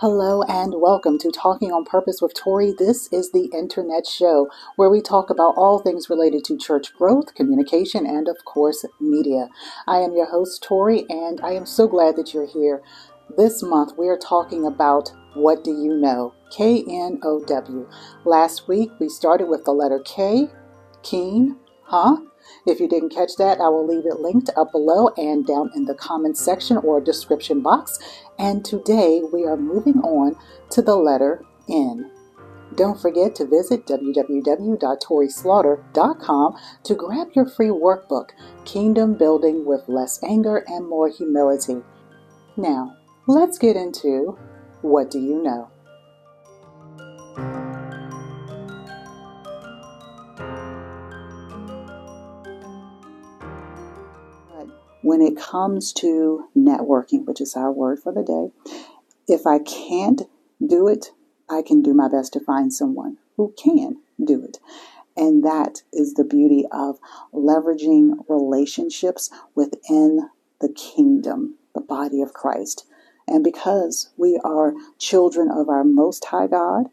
Hello and welcome to Talking on Purpose with Tori. This is the internet show where we talk about all things related to church growth, communication, and of course, media. I am your host, Tori, and I am so glad that you're here. This month we are talking about What Do You Know? K N O W. Last week we started with the letter K, keen, huh? If you didn't catch that, I will leave it linked up below and down in the comment section or description box. And today we are moving on to the letter N. Don't forget to visit www.torislaughter.com to grab your free workbook, Kingdom Building with Less Anger and More Humility. Now, let's get into What Do You Know? When it comes to networking, which is our word for the day, if I can't do it, I can do my best to find someone who can do it. And that is the beauty of leveraging relationships within the kingdom, the body of Christ. And because we are children of our Most High God,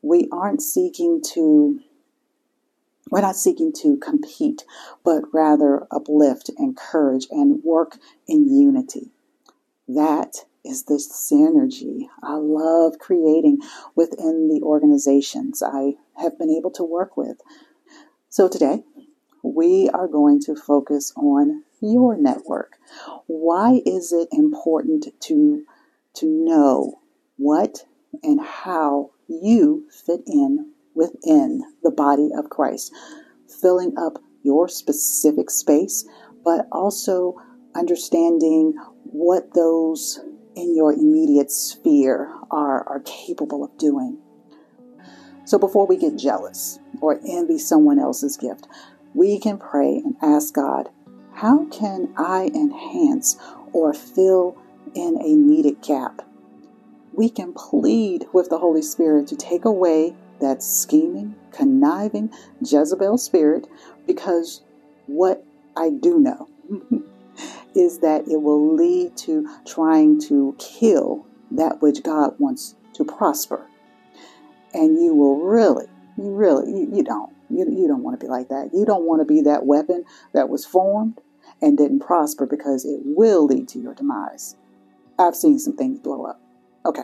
we aren't seeking to we're not seeking to compete, but rather uplift, encourage, and work in unity. That is the synergy I love creating within the organizations I have been able to work with. So today, we are going to focus on your network. Why is it important to, to know what and how you fit in within the body of Christ, filling up your specific space, but also understanding what those in your immediate sphere are, are capable of doing. So before we get jealous or envy someone else's gift, we can pray and ask God, how can I enhance or fill in a needed gap? We can plead with the Holy Spirit to take away that scheming, conniving Jezebel spirit because what I do know is that it will lead to trying to kill that which God wants to prosper. And you will really, you really, you, you don't, you, you don't want to be like that. You don't want to be that weapon that was formed and didn't prosper because it will lead to your demise. I've seen some things blow up. Okay.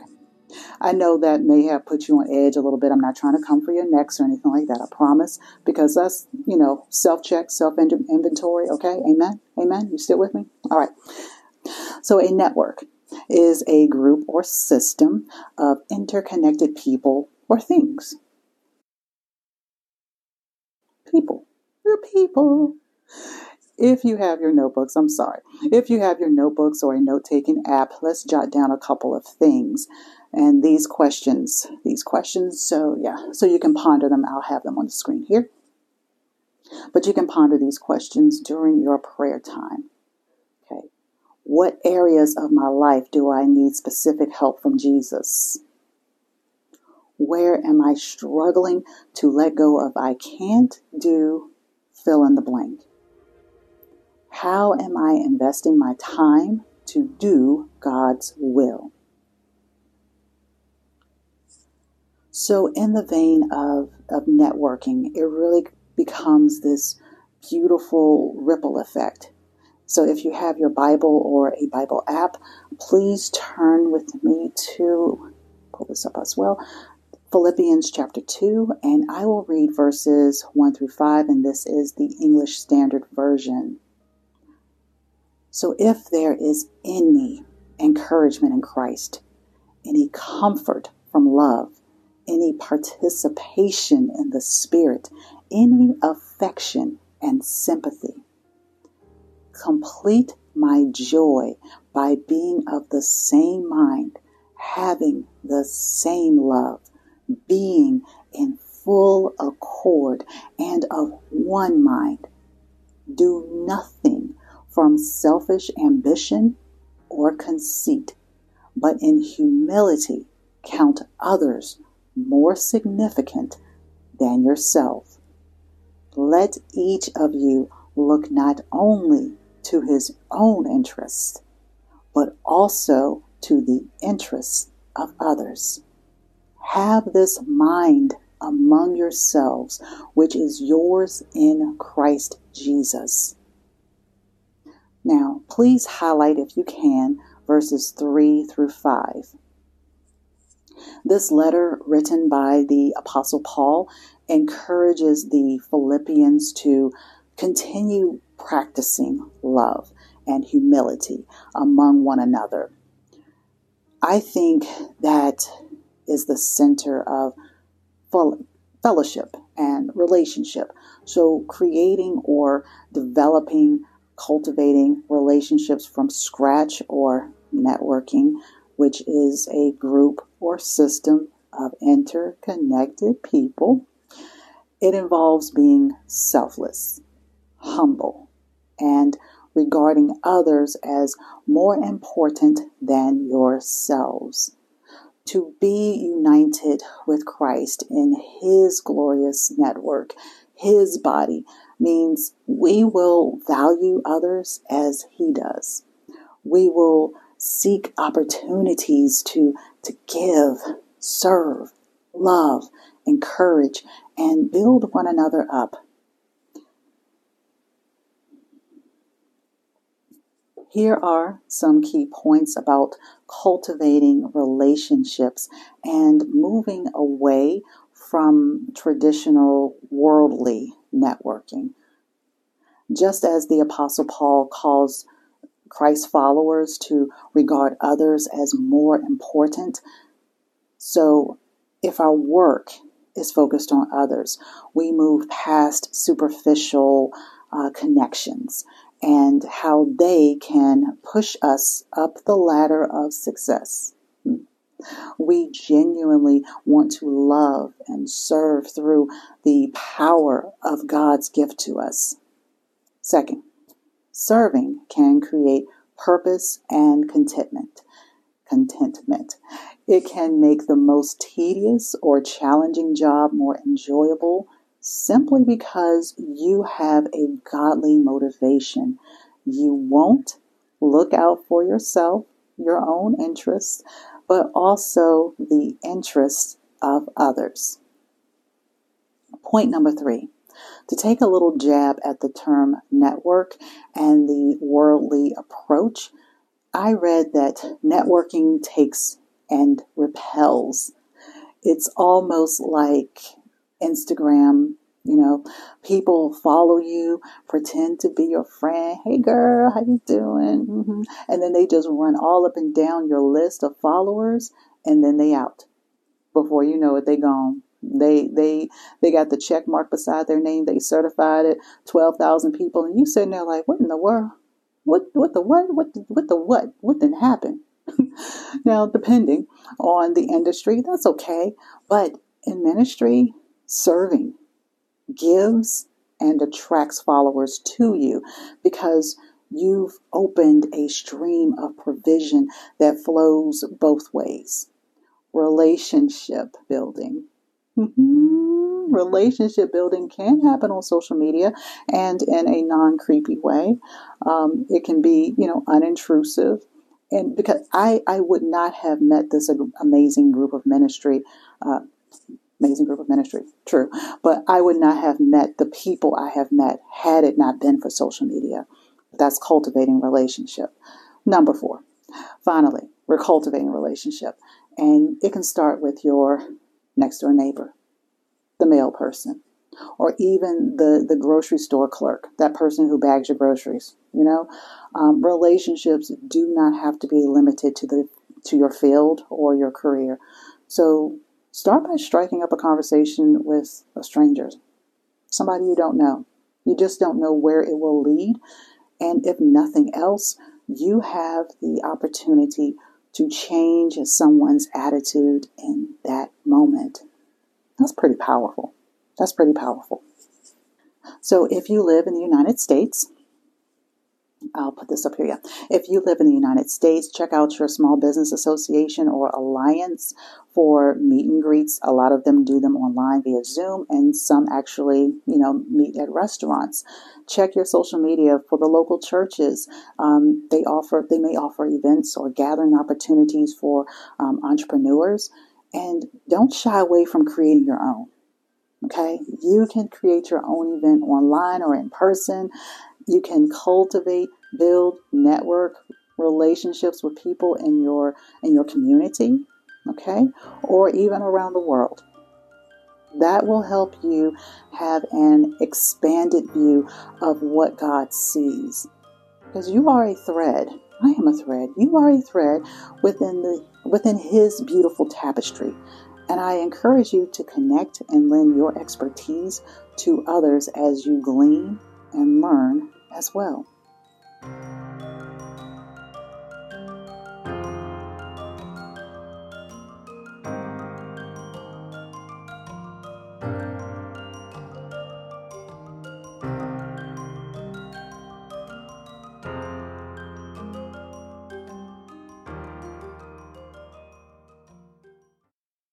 I know that may have put you on edge a little bit. I'm not trying to come for your necks or anything like that. I promise. Because that's, you know, self check, self inventory. Okay. Amen. Amen. You still with me? All right. So a network is a group or system of interconnected people or things. People. You're people. If you have your notebooks, I'm sorry. If you have your notebooks or a note taking app, let's jot down a couple of things and these questions, these questions. So, yeah, so you can ponder them. I'll have them on the screen here. But you can ponder these questions during your prayer time. Okay. What areas of my life do I need specific help from Jesus? Where am I struggling to let go of I can't do fill in the blank? How am I investing my time to do God's will? So, in the vein of, of networking, it really becomes this beautiful ripple effect. So, if you have your Bible or a Bible app, please turn with me to pull this up as well. Philippians chapter 2, and I will read verses 1 through 5, and this is the English Standard Version. So, if there is any encouragement in Christ, any comfort from love, any participation in the Spirit, any affection and sympathy. Complete my joy by being of the same mind, having the same love, being in full accord and of one mind. Do nothing from selfish ambition or conceit, but in humility count others more significant than yourself. Let each of you look not only to his own interests, but also to the interests of others. Have this mind among yourselves, which is yours in Christ Jesus. Please highlight, if you can, verses 3 through 5. This letter, written by the Apostle Paul, encourages the Philippians to continue practicing love and humility among one another. I think that is the center of fellowship and relationship. So, creating or developing, cultivating relationships from scratch or networking, which is a group or system of interconnected people, it involves being selfless, humble, and regarding others as more important than yourselves. To be united with Christ in His glorious network, His body, means we will value others as He does. We will seek opportunities to, to give, serve, love, encourage, and build one another up. Here are some key points about cultivating relationships and moving away from traditional worldly networking. Just as the Apostle Paul calls Christ followers to regard others as more important, so if our work is focused on others, we move past superficial uh, connections and how they can push us up the ladder of success. We genuinely want to love and serve through the power of God's gift to us. Second, serving can create purpose and contentment. Contentment. It can make the most tedious or challenging job more enjoyable simply because you have a godly motivation. You won't look out for yourself, your own interests, but also the interests of others. Point number three to take a little jab at the term network and the worldly approach, I read that networking takes and repels. It's almost like Instagram, you know, people follow you, pretend to be your friend. Hey girl, how you doing? Mm-hmm. And then they just run all up and down your list of followers and then they out. Before you know it, they gone. They they they got the check mark beside their name. They certified it. Twelve thousand people, and you sitting there like, what in the world? What what the what what the, what the what what didn't happen? now, depending on the industry, that's okay. But in ministry, serving gives and attracts followers to you because you've opened a stream of provision that flows both ways. Relationship building. Mm-hmm. Relationship building can happen on social media and in a non creepy way. Um, it can be, you know, unintrusive. And because I, I would not have met this amazing group of ministry uh, amazing group of ministry, true. But I would not have met the people I have met had it not been for social media. That's cultivating relationship. Number four, finally, we're cultivating relationship. And it can start with your next door neighbor, the mail person, or even the, the grocery store clerk, that person who bags your groceries. You know, um, relationships do not have to be limited to the to your field or your career. So Start by striking up a conversation with a stranger, somebody you don't know. You just don't know where it will lead. And if nothing else, you have the opportunity to change someone's attitude in that moment. That's pretty powerful. That's pretty powerful. So, if you live in the United States, I'll put this up here. Yeah. If you live in the United States, check out your small business association or alliance for meet and greets. A lot of them do them online via Zoom, and some actually, you know, meet at restaurants. Check your social media for the local churches. Um, they offer, they may offer events or gathering opportunities for um, entrepreneurs, and don't shy away from creating your own. Okay, you can create your own event online or in person. You can cultivate, build, network relationships with people in your in your community, okay? Or even around the world. That will help you have an expanded view of what God sees. Because you are a thread. I am a thread. You are a thread within the within his beautiful tapestry. And I encourage you to connect and lend your expertise to others as you glean and learn as well. Música